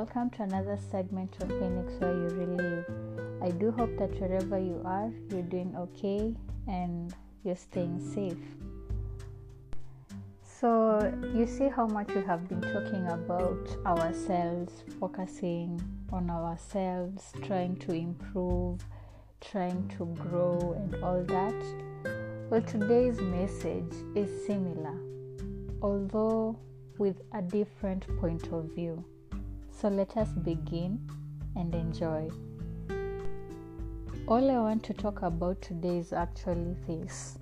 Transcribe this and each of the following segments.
welcome to another segment of Phoenix where you relive. I do hope that wherever you are, you're doing okay and you're staying safe. So, you see how much we have been talking about ourselves, focusing on ourselves, trying to improve, trying to grow, and all that. Well, today's message is similar, although with a different point of view. So, let us begin and enjoy. All I want to talk about today is actually this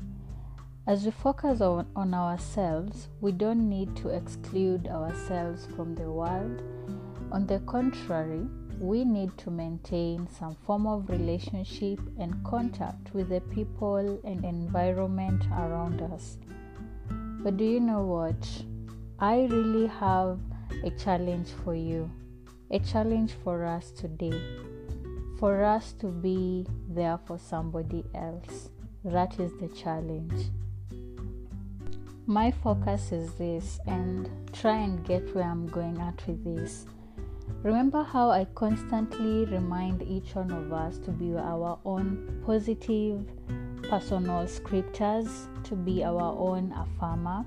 as we focus on, on ourselves, we don't need to exclude ourselves from the world. On the contrary, we need to maintain some form of relationship and contact with the people and environment around us. But do you know what? I really have a challenge for you, a challenge for us today, for us to be there for somebody else. That is the challenge my focus is this and try and get where I'm going at with this. Remember how I constantly remind each one of us to be our own positive personal scriptures, to be our own affirmer,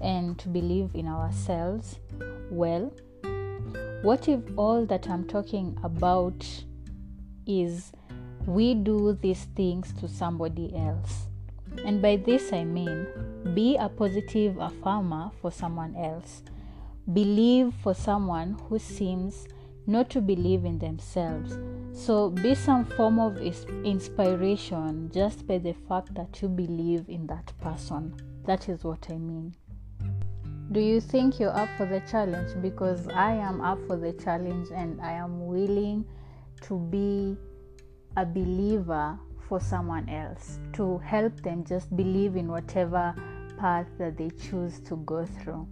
and to believe in ourselves? Well, what if all that I'm talking about is we do these things to somebody else? And by this I mean be a positive affirmer for someone else. Believe for someone who seems not to believe in themselves. So be some form of inspiration just by the fact that you believe in that person. That is what I mean. Do you think you're up for the challenge? Because I am up for the challenge and I am willing to be a believer for someone else, to help them just believe in whatever path that they choose to go through.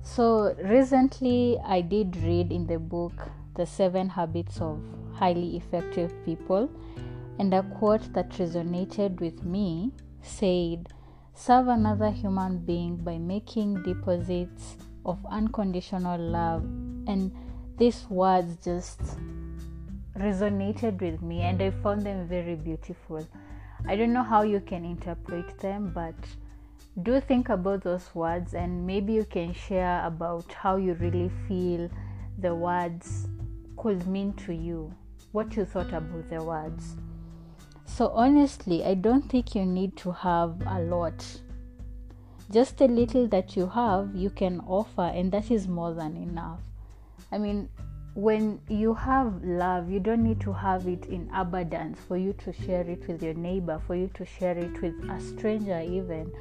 So, recently I did read in the book The Seven Habits of Highly Effective People, and a quote that resonated with me said, Serve another human being by making deposits of unconditional love. And these words just resonated with me and I found them very beautiful. I don't know how you can interpret them, but do think about those words and maybe you can share about how you really feel the words could mean to you, what you thought about the words. So, honestly, I don't think you need to have a lot. Just a little that you have, you can offer, and that is more than enough. I mean, when you have love, you don't need to have it in abundance for you to share it with your neighbor, for you to share it with a stranger, even.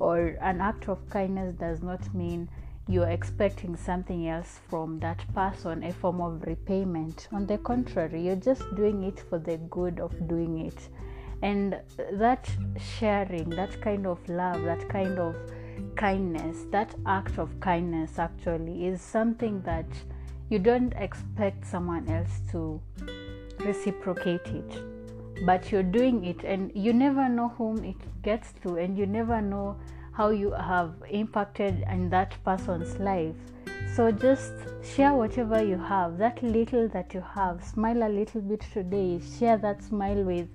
Or an act of kindness does not mean you're expecting something else from that person, a form of repayment. On the contrary, you're just doing it for the good of doing it. And that sharing, that kind of love, that kind of kindness, that act of kindness actually is something that you don't expect someone else to reciprocate it but you're doing it and you never know whom it gets to and you never know how you have impacted in that person's life so just share whatever you have that little that you have smile a little bit today share that smile with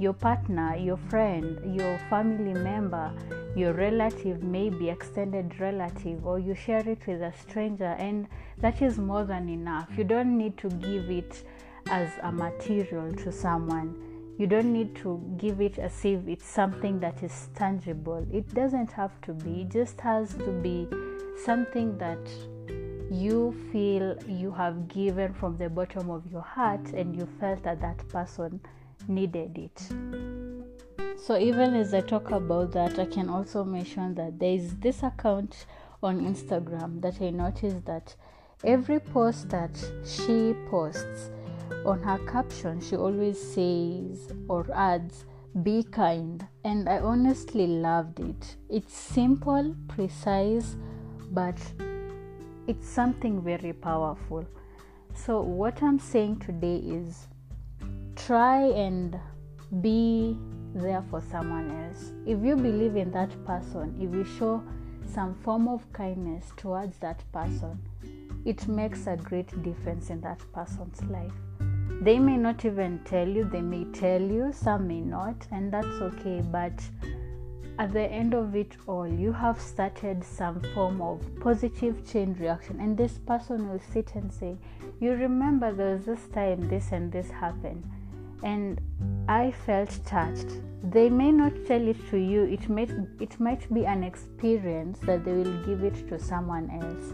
your partner, your friend, your family member, your relative, maybe extended relative, or you share it with a stranger, and that is more than enough. You don't need to give it as a material to someone. You don't need to give it as if it's something that is tangible. It doesn't have to be, it just has to be something that you feel you have given from the bottom of your heart and you felt that that person needed it. So, even as I talk about that, I can also mention that there is this account on Instagram that I noticed that every post that she posts on her caption, she always says or adds, Be kind. And I honestly loved it. It's simple, precise, but it's something very powerful. So, what I'm saying today is try and be there for someone else. If you believe in that person, if you show some form of kindness towards that person, it makes a great difference in that person's life. They may not even tell you, they may tell you, some may not, and that's okay. But at the end of it all, you have started some form of positive chain reaction, and this person will sit and say, You remember there was this time this and this happened, and I felt touched. They may not tell it to you, it might, it might be an experience that they will give it to someone else,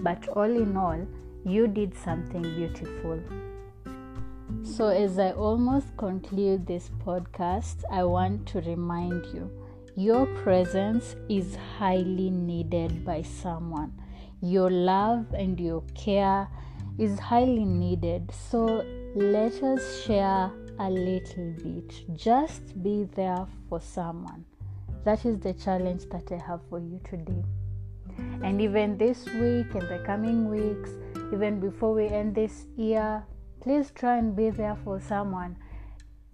but all in all, you did something beautiful. So, as I almost conclude this podcast, I want to remind you your presence is highly needed by someone. Your love and your care is highly needed. So, let us share a little bit. Just be there for someone. That is the challenge that I have for you today. And even this week and the coming weeks, even before we end this year, please try and be there for someone.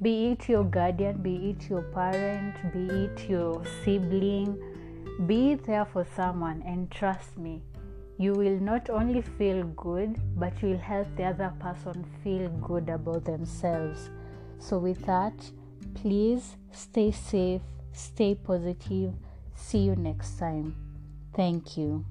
Be it your guardian be it your parent be it your sibling. Be there for someone and trust me you will not only feel good but you will help the other person feel good about themselves. So with that please stay safe stay positive. See you next time. Thank you